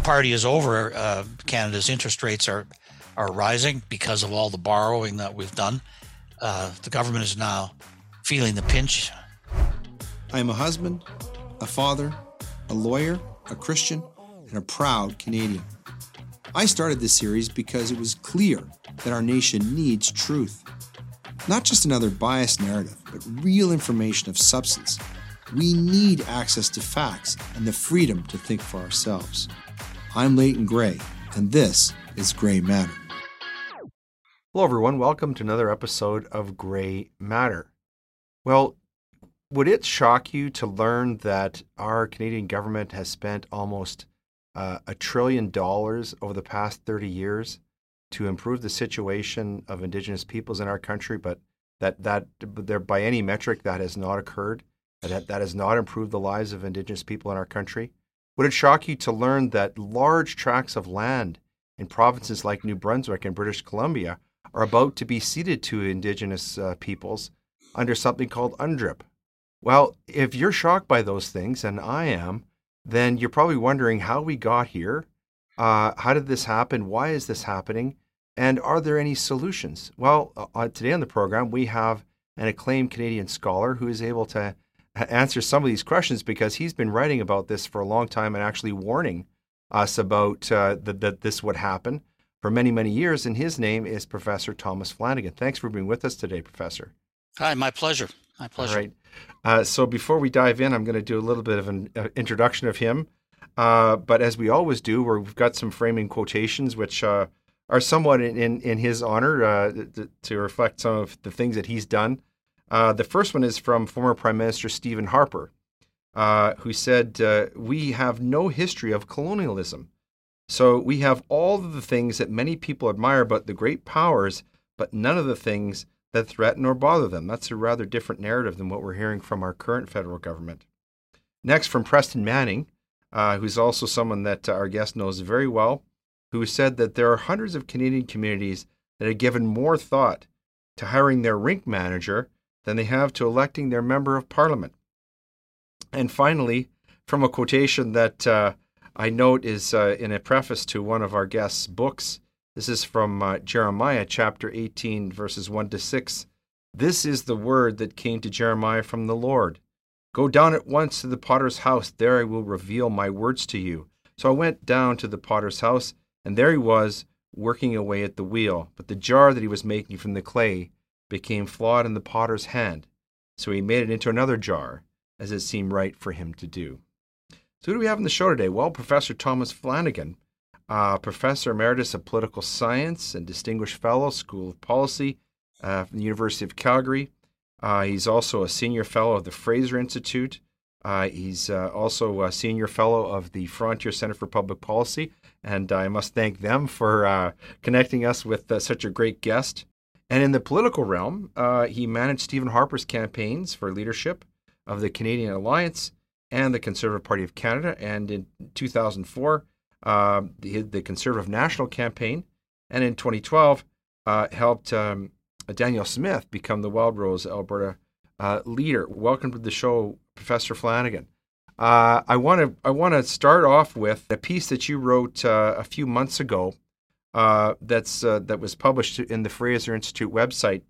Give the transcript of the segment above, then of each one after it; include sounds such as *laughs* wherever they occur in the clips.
party is over, uh, Canada's interest rates are are rising because of all the borrowing that we've done. Uh, the government is now feeling the pinch. I am a husband, a father, a lawyer, a Christian, and a proud Canadian. I started this series because it was clear that our nation needs truth. Not just another biased narrative, but real information of substance. We need access to facts and the freedom to think for ourselves. I'm Leighton Grey, and this is Grey Matter. Hello, everyone. Welcome to another episode of Grey Matter. Well, would it shock you to learn that our Canadian government has spent almost uh, a trillion dollars over the past 30 years to improve the situation of Indigenous peoples in our country, but that, that there, by any metric that has not occurred, that, that has not improved the lives of Indigenous people in our country? Would it shock you to learn that large tracts of land in provinces like New Brunswick and British Columbia are about to be ceded to Indigenous uh, peoples under something called UNDRIP. Well, if you're shocked by those things, and I am, then you're probably wondering how we got here. Uh, how did this happen? Why is this happening? And are there any solutions? Well, uh, uh today on the program, we have an acclaimed Canadian scholar who is able to answer some of these questions because he's been writing about this for a long time and actually warning us about uh, that, that this would happen for many, many years, and his name is Professor Thomas Flanagan. Thanks for being with us today, Professor. Hi, my pleasure. My pleasure. All right. Uh, so before we dive in, I'm going to do a little bit of an uh, introduction of him. Uh, but as we always do, we've got some framing quotations which uh, are somewhat in, in, in his honor uh, to, to, reflect some of the things that he's done. Uh, the first one is from former Prime Minister Stephen Harper, who said, We have no history of colonialism. So we have all of the things that many people admire about the great powers, but none of the things that threaten or bother them. That's a rather different narrative than what we're hearing from our current federal government. Next, from Preston Manning, uh, who's also someone that uh, our guest knows very well, who said that there are hundreds of Canadian communities that have given more thought to hiring their rink manager than they have to electing their member of parliament. And finally, from a quotation that uh, I note is uh, in a preface to one of our guests' books. This is from uh, Jeremiah chapter 18, verses 1 to 6. This is the word that came to Jeremiah from the Lord. Go down at once to the potter's house. There I will reveal my words to you. So I went down to the potter's house, and there he was, working away at the wheel. But the jar that he was making from the clay became flawed in the potter's hand. So he made it into another jar, as it seemed right for him to do. So, who do we have on the show today? Well, Professor Thomas Flanagan, uh, Professor Emeritus of Political Science and Distinguished Fellow, School of Policy uh, from the University of Calgary. Uh, he's also a Senior Fellow of the Fraser Institute. Uh, he's uh, also a Senior Fellow of the Frontier Center for Public Policy. And I must thank them for uh, connecting us with such a great guest. And in the political realm, he managed Stephen Harper's campaigns for leadership of the Canadian Alliance and the Conservative Party of Canada. And in 2004, uh, the, the, Conservative National Campaign. And in 2012, uh, helped um, Danielle Smith become the Wildrose Alberta uh, leader. Welcome to the show, Professor Flanagan. Uh, I want to I want to start off with a piece that you wrote uh, a few months ago. Uh, that's that was published in the Fraser Institute website,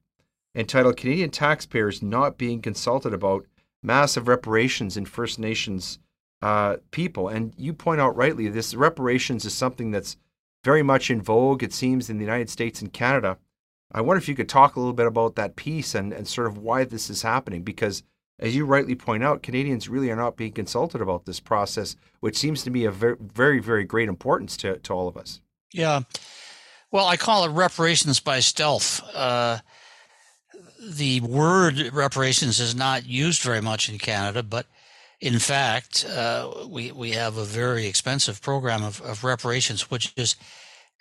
entitled "Canadian Taxpayers Not Being Consulted About massive reparations in First Nations uh, people. And you point out rightly, this reparations is something that's very much in vogue, it seems, in the United States and Canada. I wonder if you could talk a little bit about that piece and, and sort of why this is happening, because as you rightly point out, Canadians really are not being consulted about this process, which seems to be of very, very, very great importance to, to all of us. Yeah. Well, I call it reparations by stealth. Uh, the word reparations is not used very much in Canada, but in fact, uh, we we have a very expensive program of, of reparations, which is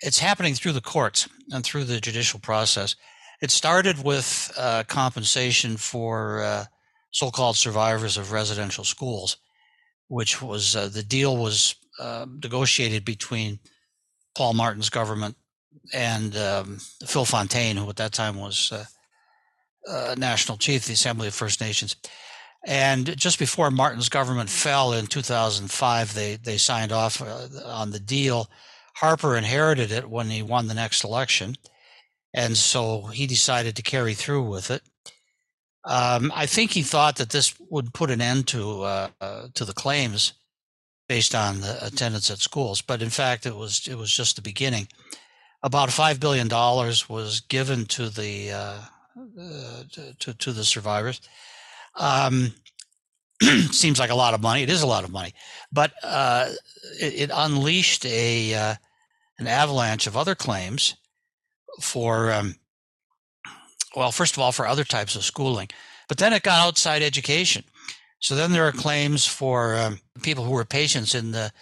it's happening through the courts and through the judicial process. It started with uh, compensation for uh, so-called survivors of residential schools, which was uh, the deal was uh, negotiated between Paul Martin's government and um, Phil Fontaine, who at that time was uh, uh, national chief of the Assembly of First Nations. And just before Martin's government fell in 2005, they, they signed off uh, on the deal. Harper inherited it when he won the next election. And so he decided to carry through with it. Um, I think he thought that this would put an end to uh, uh, to the claims based on the attendance at schools, but in fact, it was it was just the beginning. About five billion dollars was given to the uh, uh to to the survivors. Um, *clears throat* seems like a lot of money. It is a lot of money, but uh, it, it, unleashed a uh, an avalanche of other claims for um, well, first of all, for other types of schooling, but then it got outside education. So then there are claims for um, people who were patients in the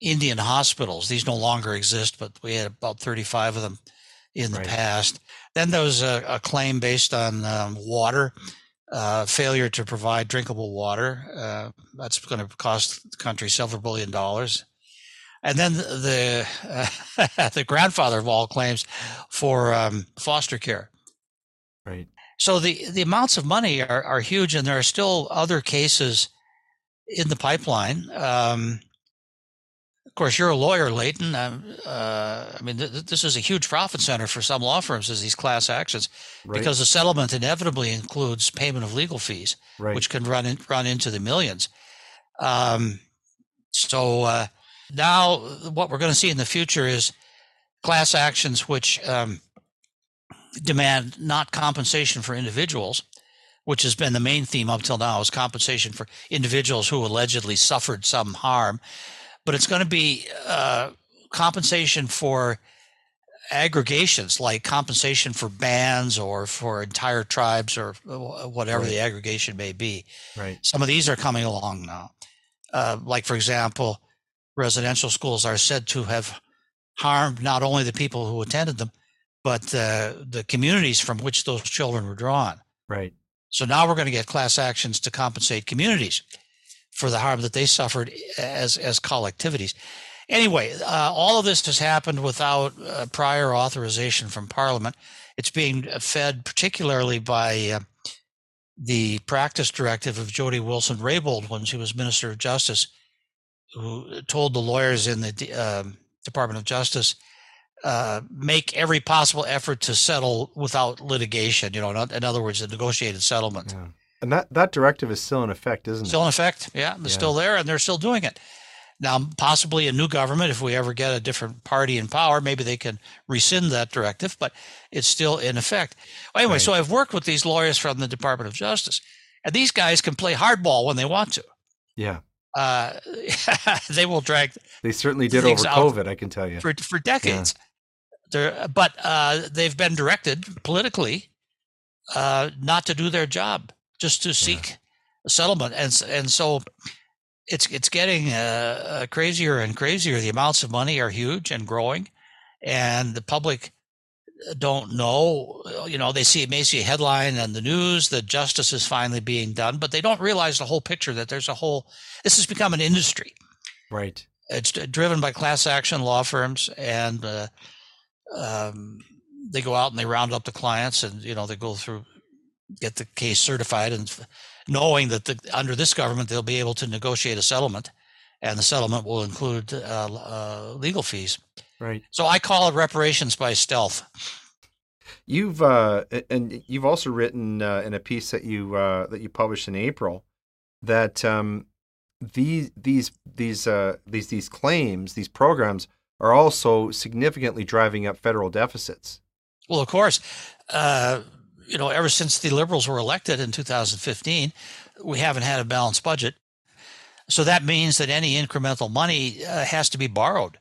Indian hospitals. These no longer exist, but we had about 35 of them in the right. past. Then there was a, a claim based on um, water, uh, failure to provide drinkable water. Uh, that's going to cost the country several billion dollars. And then the uh, *laughs* the grandfather of all claims for um, foster care. Right. So the, the amounts of money are, are huge, and there are still other cases in the pipeline. Um, course, you're a lawyer, Leighton. Um, uh, I mean, th- this is a huge profit center for some law firms, as these class actions, right. because the settlement inevitably includes payment of legal fees, right. which can run in, run into the millions. Um, so uh, now, what we're going to see in the future is class actions which um, demand not compensation for individuals, which has been the main theme up till now, is compensation for individuals who allegedly suffered some harm. But it's going to be uh, compensation for aggregations, like compensation for bands or for entire tribes or whatever right. the aggregation may be. Right. Some of these are coming along now. Uh, like, for example, residential schools are said to have harmed not only the people who attended them, but uh, the communities from which those children were drawn. Right. So now we're going to get class actions to compensate communities for the harm that they suffered as as collectivities. Anyway, uh, all of this has happened without uh, prior authorization from Parliament. It's being fed particularly by uh, the practice directive of Jody Wilson Raybould when she was Minister of Justice, who told the lawyers in the um, Department of Justice uh, make every possible effort to settle without litigation. You know, in other words, a negotiated settlement. Yeah. And that, that directive is still in effect, isn't still it? Still in effect. Yeah, they're yeah. still there, and they're still doing it. Now, possibly a new government, if we ever get a different party in power, maybe they can rescind that directive, but it's still in effect. Well, anyway, right. so I've worked with these lawyers from the Department of Justice, and these guys can play hardball when they want to. Yeah. Uh, *laughs* they will drag. They certainly did over COVID, I can tell you. For, for decades. Yeah but uh, they've been directed politically uh, not to do their job, just to seek yeah. a settlement, and and so it's it's getting uh, uh, crazier and crazier. The amounts of money are huge and growing, and the public don't know. You know, they see may see a headline on the news that justice is finally being done, but they don't realize the whole picture. That there's a whole. This has become an industry. Right. It's driven by class action law firms and uh, um, they go out and they round up the clients and you know they go through get the case certified and knowing that the, under this government they'll be able to negotiate a settlement and the settlement will include uh, uh, legal fees. Right. So i call it reparations by stealth. You've uh, and you've also written uh, in a piece that you uh, that you published in april that um, these these these uh, these these claims these programs are also significantly driving up federal deficits. Well, of course, uh, you know, ever since the Liberals were elected in 2015, we haven't had a balanced budget. So that means that any incremental money uh, has to be borrowed.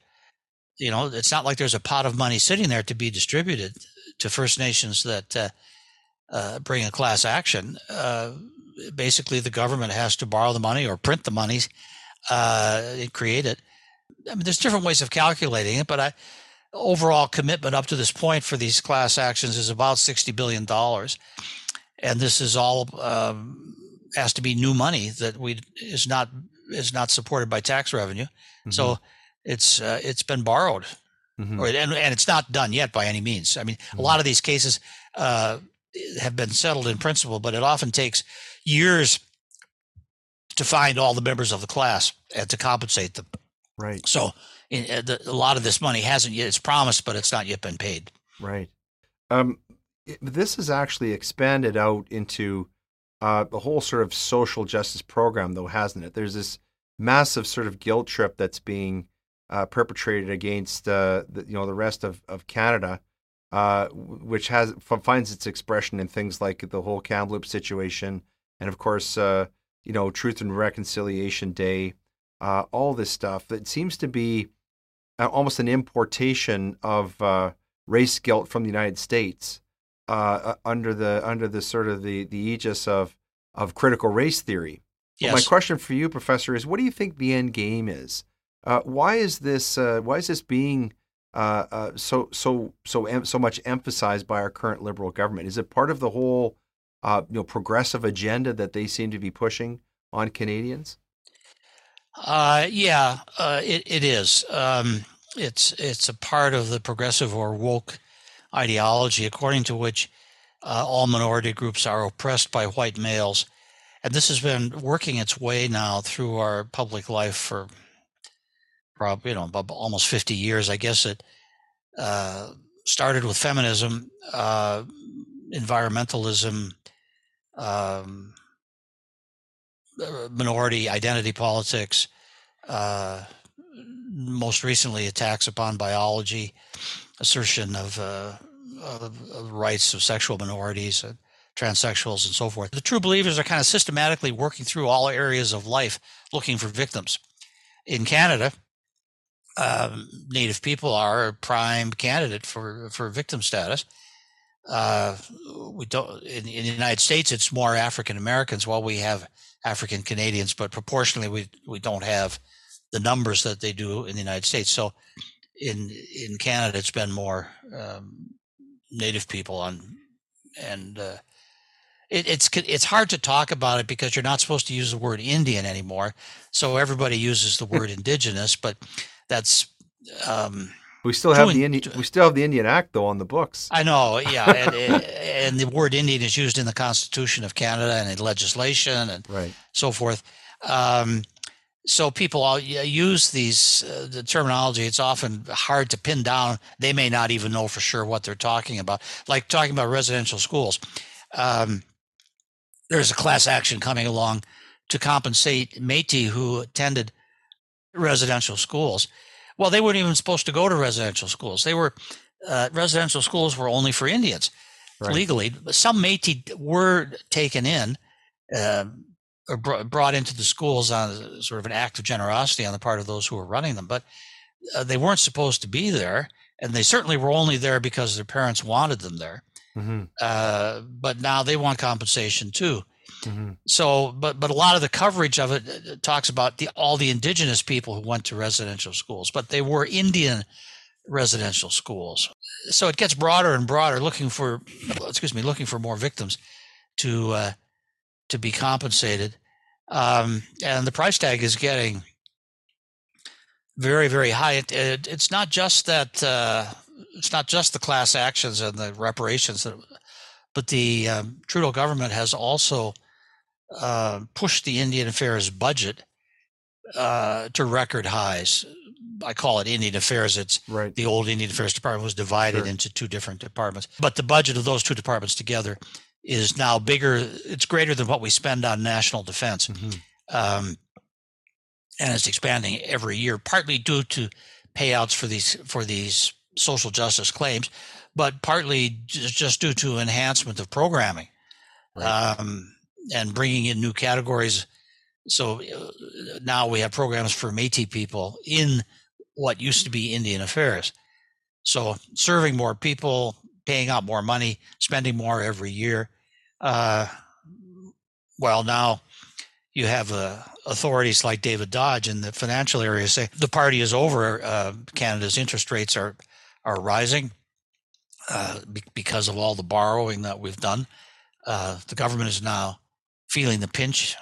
You know, it's not like there's a pot of money sitting there to be distributed to First Nations that uh, uh bring a class action. Uh, basically, the government has to borrow the money or print the money, uh, create it I mean, there's different ways of calculating it, but I, overall commitment up to this point for these class actions is about sixty billion dollars, and this is all um, has to be new money that we is not is not supported by tax revenue. Mm-hmm. So it's uh, it's been borrowed, mm-hmm. or, and and it's not done yet by any means. I mean, mm-hmm. a lot of these cases uh, have been settled in principle, but it often takes years to find all the members of the class and to compensate them. Right. So a lot of this money hasn't yet, it's promised, but it's not yet been paid. Right. Um, this is actually expanded out into uh, the whole sort of social justice program, though, hasn't it? There's this massive sort of guilt trip that's being uh, perpetrated against uh, the, you know the rest of of Canada, uh, which has finds its expression in things like the whole Kamloops situation, and of course, uh, you know, Truth and Reconciliation Day, uh, all this stuff that seems to be almost an importation of race guilt from the United States under the under the sort of the the aegis of of critical race theory. Yes. my question for you, Professor, is what do you think the end game is? Uh, why is this? Uh, why is this being uh, uh so so so em- so much emphasized by our current liberal government? Is it part of the whole uh, you know progressive agenda that they seem to be pushing on Canadians? Uh, yeah, it it is. Um, it's it's a part of the progressive or woke ideology, according to which all minority groups are oppressed by white males and this has been working its way now through our public life for probably you know almost 50 years i guess it uh, started with feminism uh, environmentalism um, uh, minority identity politics uh, most recently attacks upon biology assertion of, uh, of, of rights of sexual minorities transsexuals, and so forth. The true believers are kind of systematically working through all areas of life looking for victims. In Canada, um, Native people are a prime candidate for, for victim status. Uh, we don't in, in, the United States. It's more African Americans. While we have African Canadians, but proportionally, we we don't have the numbers that they do in the United States. So, in in Canada, it's been more um, Native people on and uh, it, it's it's hard to talk about it because you're not supposed to use the word Indian anymore. So everybody uses the word *laughs* indigenous, but that's um, we still have the Indian, we still have the Indian Act though on the books. I know, yeah, and, and, the word Indian is used in the Constitution of Canada and in legislation and right. so forth. Um, so people all use these uh, the terminology. It's often hard to pin down. They may not even know for sure what they're talking about. Like talking about residential schools. Um, there's a class action coming along to compensate Métis who attended residential schools. Well, they weren't even supposed to go to residential schools. They were uh, residential schools were only for Indians right. legally. Some Métis were taken in uh, or br- brought into the schools on sort of an act of generosity on the part of those who were running them, but uh, they weren't supposed to be there, and they certainly were only there because their parents wanted them there. Mm-hmm. Uh, but now they want compensation too. Mm-hmm. So, but but a lot of the coverage of it uh, talks about the all the indigenous people who went to residential schools, but they were Indian residential schools. So it gets broader and broader, looking for excuse me, looking for more victims to uh, to be compensated, um, and the price tag is getting very very high. It, it, it's not just that. Uh, it's not just the class actions and the reparations, but the um, Trudeau government has also uh, pushed the Indian Affairs budget uh, to record highs. I call it Indian Affairs. It's right. the old Indian Affairs Department was divided sure. into two different departments, but the budget of those two departments together is now bigger. It's greater than what we spend on national defense, mm-hmm. um, and it's expanding every year, partly due to payouts for these for these social justice claims, but partly just due to enhancement of programming right. um, and bringing in new categories. So uh, now we have programs for Métis people in what used to be Indian Affairs. So serving more people, paying out more money, spending more every year. Uh, well, now you have uh, authorities like David Dodge in the financial area say the party is over. Uh, Canada's interest rates are are rising uh, be- because of all the borrowing that we've done. Uh, the government is now feeling the pinch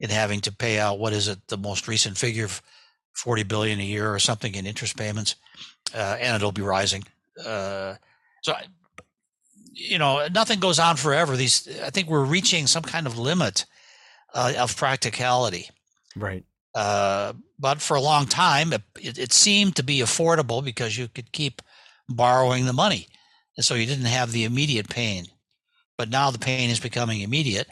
in having to pay out what is it the most recent figure of 40 billion a year or something in interest payments uh, and it'll be rising uh, so you know nothing goes on forever these i think we're reaching some kind of limit uh, of practicality. Right. Uh, but for a long time, it, it, seemed to be affordable because you could keep borrowing the money, and so you didn't have the immediate pain. But now the pain is becoming immediate,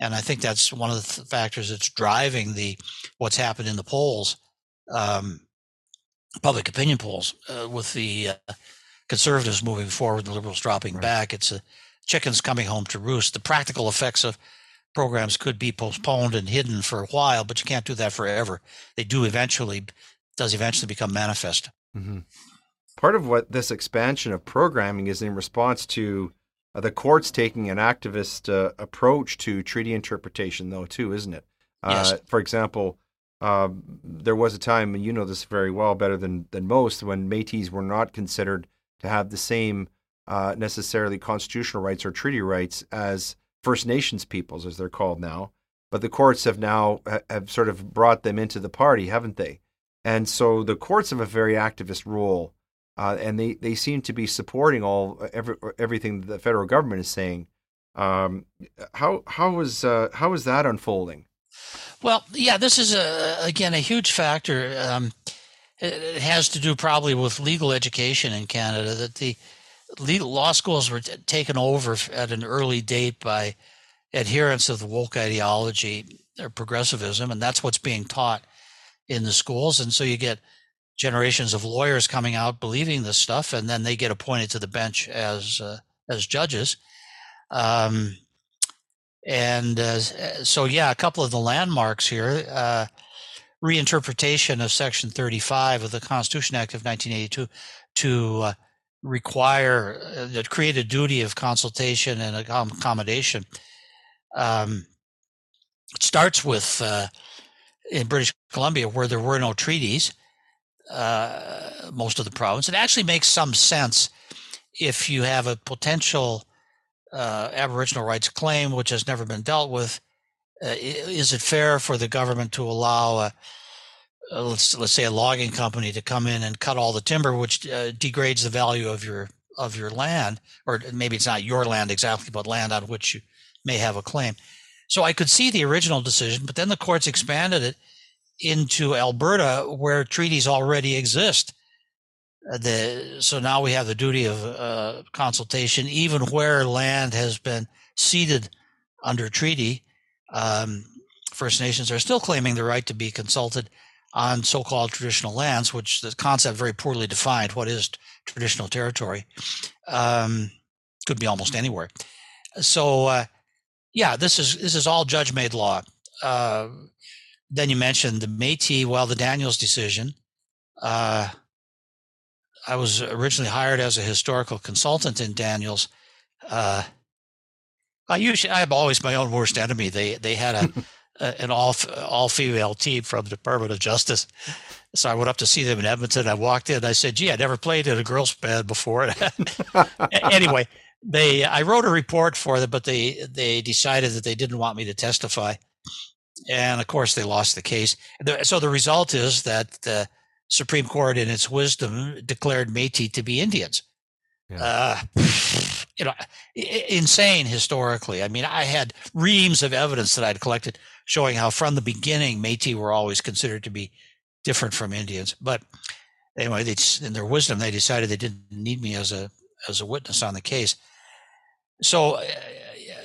and I think that's one of the factors that's driving the what's happened in the polls, um, public opinion polls, uh, with the uh, conservatives moving forward, the liberals dropping right. back. It's a chickens coming home to roost. The practical effects of programs could be postponed and hidden for a while, but you can't do that forever. They do eventually does eventually become manifest. Mm-hmm. Part of what this expansion of programming is in response to uh, the courts taking an activist uh, approach to treaty interpretation, though, too, isn't it? Yes. Uh, for example, uh, there was a time, and you know this very well, better than than most, when Métis were not considered to have the same uh, necessarily constitutional rights or treaty rights as First Nations peoples, as they're called now. But the courts have now have sort of brought them into the party, haven't they? And so the courts have a very activist role, uh, and they, they seem to be supporting all every, everything the federal government is saying. Um, how how is uh, how is that unfolding? Well, yeah, this is a, again a huge factor. Um, it has to do probably with legal education in Canada. That the legal law schools were t- taken over at an early date by adherents of the woke ideology or progressivism, and that's what's being taught in the schools. And so you get generations of lawyers coming out believing this stuff, and then they get appointed to the bench as uh, as judges. Um, and uh, so, yeah, a couple of the landmarks here. Uh, reinterpretation of Section 35 of the Constitution Act of 1982 to uh, require uh, create a duty of consultation and accommodation. Um, it starts with uh, in British Columbia where there were no treaties, uh, most of the province. It actually makes some sense if you have a potential uh, Aboriginal rights claim which has never been dealt with. Uh, is it fair for the government to allow a uh, let's let's say a logging company to come in and cut all the timber, which uh, degrades the value of your of your land, or maybe it's not your land exactly, but land on which you may have a claim. So I could see the original decision, but then the courts expanded it into Alberta, where treaties already exist. Uh, the, so now we have the duty of uh, consultation, even where land has been ceded under treaty. Um, First Nations are still claiming the right to be consulted on so-called traditional lands, which the concept very poorly defined. What is traditional territory? Um, could be almost anywhere. So, uh, yeah, this is this is all judge-made law. Uh, then you mentioned the Métis. Well, the Daniels decision. Uh, I was originally hired as a historical consultant in Daniels. Uh, I usually I'm always my own worst enemy. They they had *laughs* a an all all female team from the Department of Justice. So I went up to see them in Edmonton. I walked in. I said, "Gee, I never played in a girls' band before." *laughs* anyway, they I wrote a report for them, but they they decided that they didn't want me to testify, and of course they lost the case. So the result is that the Supreme Court, in its wisdom, declared Métis to be Indians. Yeah. Uh, you know, insane historically. I mean, I had reams of evidence that I'd collected showing how from the beginning Métis were always considered to be different from Indians. But anyway, they, in their wisdom, they decided they didn't need me as a as a witness on the case. So, uh,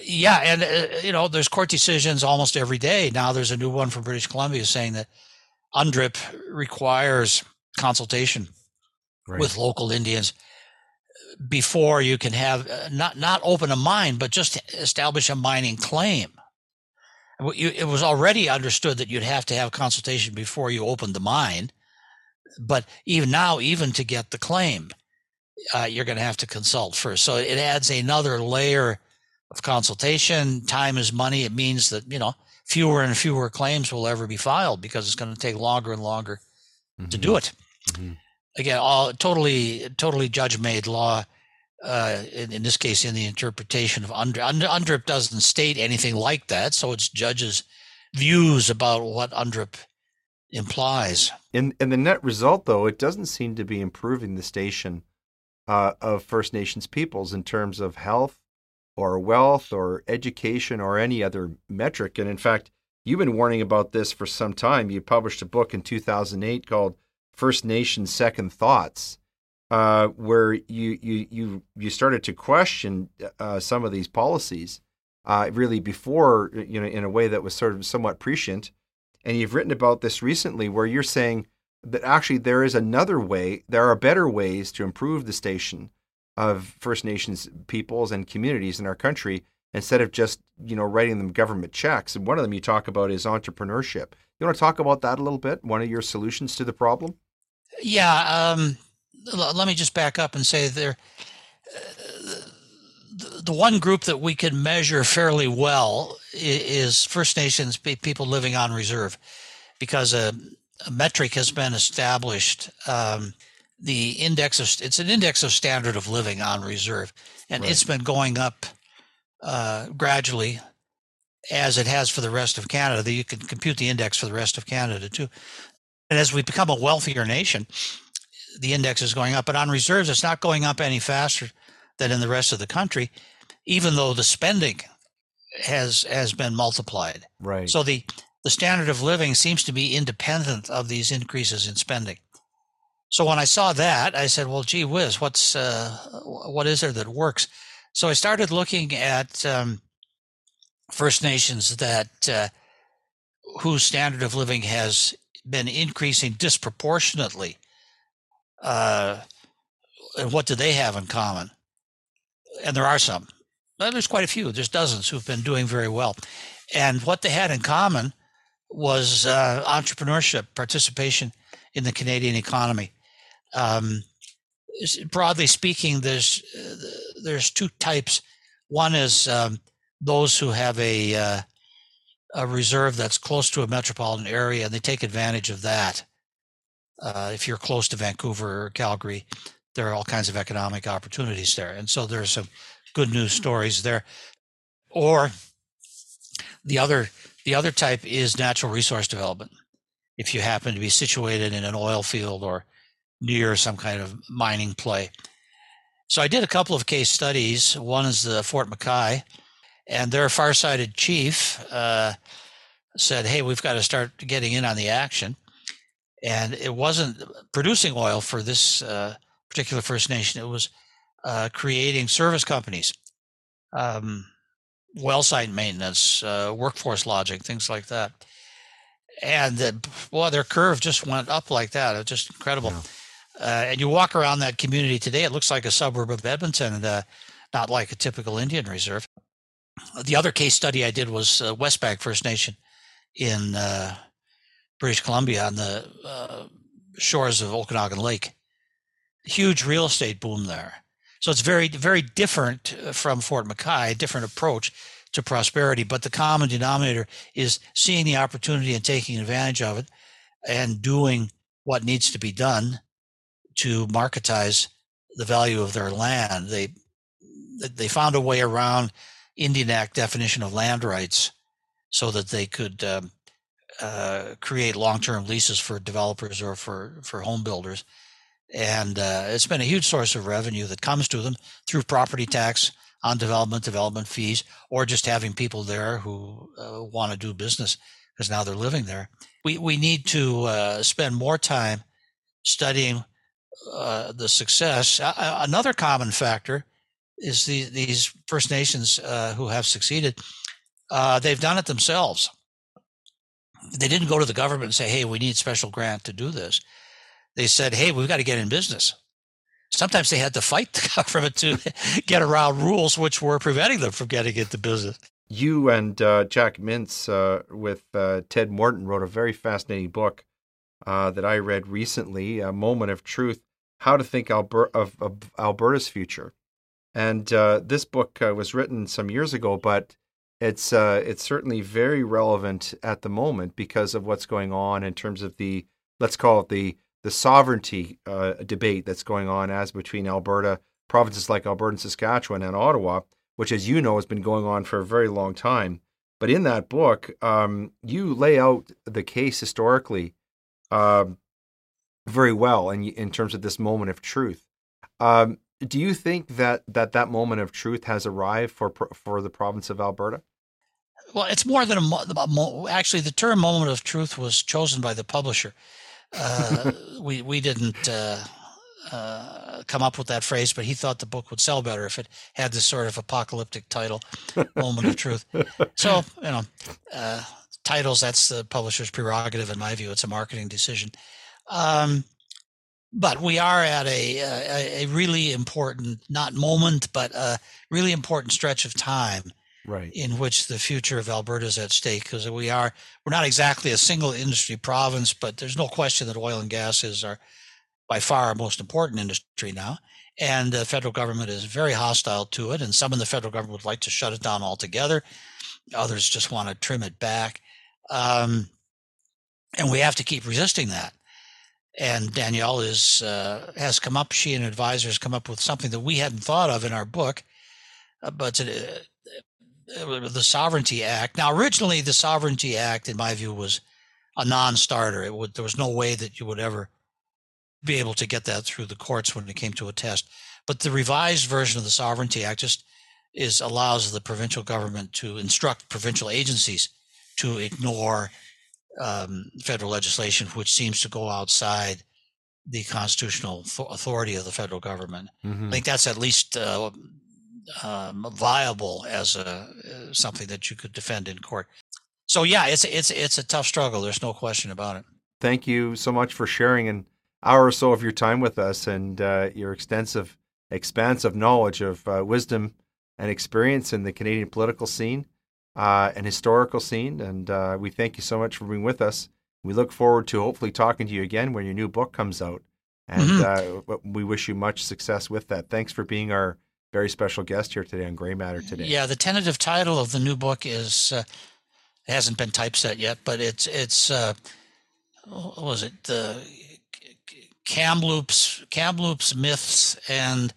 yeah, and uh, you know, there's court decisions almost every day. Now there's a new one from British Columbia saying that UNDRIP requires consultation right. with local Indians before you can have uh, not not open a mine, but just establish a mining claim. It was already understood that you'd have to have consultation before you opened the mine, but even now, even to get the claim, uh, you're going to have to consult first. So it adds another layer of consultation. Time is money. It means that you know fewer and fewer claims will ever be filed because it's going to take longer and longer mm-hmm. to do it. Mm-hmm again, all totally, totally judge-made law. Uh, in, in, this case, in the interpretation of UNDRIP, UNDRIP doesn't state anything like that, so it's judges' views about what UNDRIP implies. In in the net result, though, it doesn't seem to be improving the station uh, of First Nations peoples in terms of health or wealth or education or any other metric. And in fact, you've been warning about this for some time. You published a book in 2008 called First Nation Second Thoughts, uh, where you you you you started to question uh, some of these policies, uh, really before you know in a way that was sort of somewhat prescient, and you've written about this recently, where you're saying that actually there is another way, there are better ways to improve the station of First Nations peoples and communities in our country instead of just you know writing them government checks. And one of them you talk about is entrepreneurship. You want to talk about that a little bit? One of your solutions to the problem? Yeah. Um, let me just back up and say there. Uh, the one group that we can measure fairly well is First Nations people living on reserve, because a, a metric has been established. Um, the index of it's an index of standard of living on reserve, and right. it's been going up uh, gradually as it has for the rest of Canada. You can compute the index for the rest of Canada too. And as we become a wealthier nation, the index is going up. But on reserves, it's not going up any faster than in the rest of the country, even though the spending has has been multiplied. Right. So the the standard of living seems to be independent of these increases in spending. So when I saw that, I said, "Well, gee whiz, what's uh, what is there that works?" So I started looking at um, First Nations that uh, whose standard of living has been increasing disproportionately. Uh, and what do they have in common? And there are some. There's quite a few. There's dozens who've been doing very well. And what they had in common was uh, entrepreneurship, participation in the Canadian economy. Um, broadly speaking, there's uh, there's two types. One is um, those who have a uh, a reserve that's close to a metropolitan area, and they take advantage of that. Uh, if you're close to Vancouver or Calgary, there are all kinds of economic opportunities there, and so there's some good news stories there. Or the other the other type is natural resource development. If you happen to be situated in an oil field or near some kind of mining play. So I did a couple of case studies. One is the Fort McKay, and their far-sighted chief uh, said, "Hey, we've got to start getting in on the action." And it wasn't producing oil for this uh, particular First Nation; it was uh, creating service companies, um, well site maintenance, uh, workforce lodging, things like that. And the, boy, their curve just went up like that. It was just incredible. Yeah. Uh, and you walk around that community today, it looks like a suburb of Edmonton, uh, not like a typical Indian reserve. The other case study I did was uh, Westbank First Nation in uh, British Columbia on the uh, shores of Okanagan Lake. Huge real estate boom there. So it's very, very different from Fort McKay, different approach to prosperity. But the common denominator is seeing the opportunity and taking advantage of it and doing what needs to be done to marketize the value of their land. They they found a way around Indian Act definition of land rights so that they could um, uh, create long-term leases for developers or for for home builders, and uh, it's been a huge source of revenue that comes to them through property tax on development, development fees, or just having people there who uh, want to do business because now they're living there. We we need to uh, spend more time studying uh, the success. Uh, another common factor is the, these First Nations uh, who have succeeded. Uh, they've done it themselves. They didn't go to the government and say, "Hey, we need special grant to do this." They said, "Hey, we've got to get in business." Sometimes they had to fight the *laughs* government to get around rules which were preventing them from getting into business. You and uh, Jack Mintz with Ted Morton wrote a very fascinating book uh, that I read recently, A Moment of Truth How to Think Alber- of, of, Alberta's Future. And uh, this book uh, was written some years ago, but it's uh, it's certainly very relevant at the moment because of what's going on in terms of the let's call it the the sovereignty uh, debate that's going on as between Alberta, provinces like Alberta and Saskatchewan and Ottawa, which, as you know, has been going on for a very long time. But in that book, um, you lay out the case historically um, very well in in terms of this moment of truth. Um, do you think that that that moment of truth has arrived for for the province of Alberta? Well, it's more than a mo- actually the term "moment of truth" was chosen by the publisher. Uh, *laughs* we we didn't uh, uh, come up with that phrase, but he thought the book would sell better if it had this sort of apocalyptic title, *laughs* "Moment of Truth." So you know, uh, titles that's the publisher's prerogative. In my view, it's a marketing decision. Um, but we are at a, a, a really important not moment, but a really important stretch of time right in which the future of Alberta is at stake because we are we're not exactly a single industry province, but there's no question that oil and gas is our by far our most important industry now, and the federal government is very hostile to it, and some in the federal government would like to shut it down altogether. Others just want to trim it back, um, and we have to keep resisting that. And Danielle is uh, has come up. She and advisors come up with something that we hadn't thought of in our book, uh, but uh, the Sovereignty Act. Now, originally, the Sovereignty Act, in my view, was a non-starter. It would there was no way that you would ever be able to get that through the courts when it came to a test. But the revised version of the Sovereignty Act just is allows the provincial government to instruct provincial agencies to ignore um, federal legislation which seems to go outside the constitutional authority of the federal government. Mm-hmm. I think that's at least uh, um, viable as a uh, something that you could defend in court. So yeah, it's it's it's a tough struggle. There's no question about it. Thank you so much for sharing an hour or so of your time with us and uh, your extensive, expansive knowledge of uh, wisdom and experience in the Canadian political scene uh, and historical scene. And uh, we thank you so much for being with us. We look forward to hopefully talking to you again when your new book comes out. And mm-hmm. Uh, we wish you much success with that. Thanks for being our very special guest here today on Grey Matter today. Yeah, the tentative title of the new book is uh, hasn't been typeset yet, but it's it's uh, what was it the Kamloops Kamloops myths and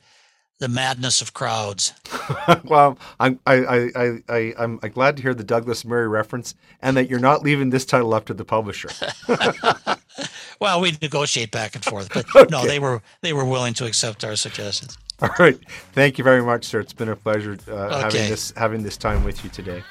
the madness of crowds. *laughs* well, I'm I, I, I, I, I'm glad to hear the Douglas Murray reference and that you're not leaving this title up to the publisher. *laughs* *laughs* well, we negotiate back and forth, but okay. no, they were they were willing to accept our suggestions. All right. Thank you very much, sir. It's been a pleasure uh, okay. having this having this time with you today.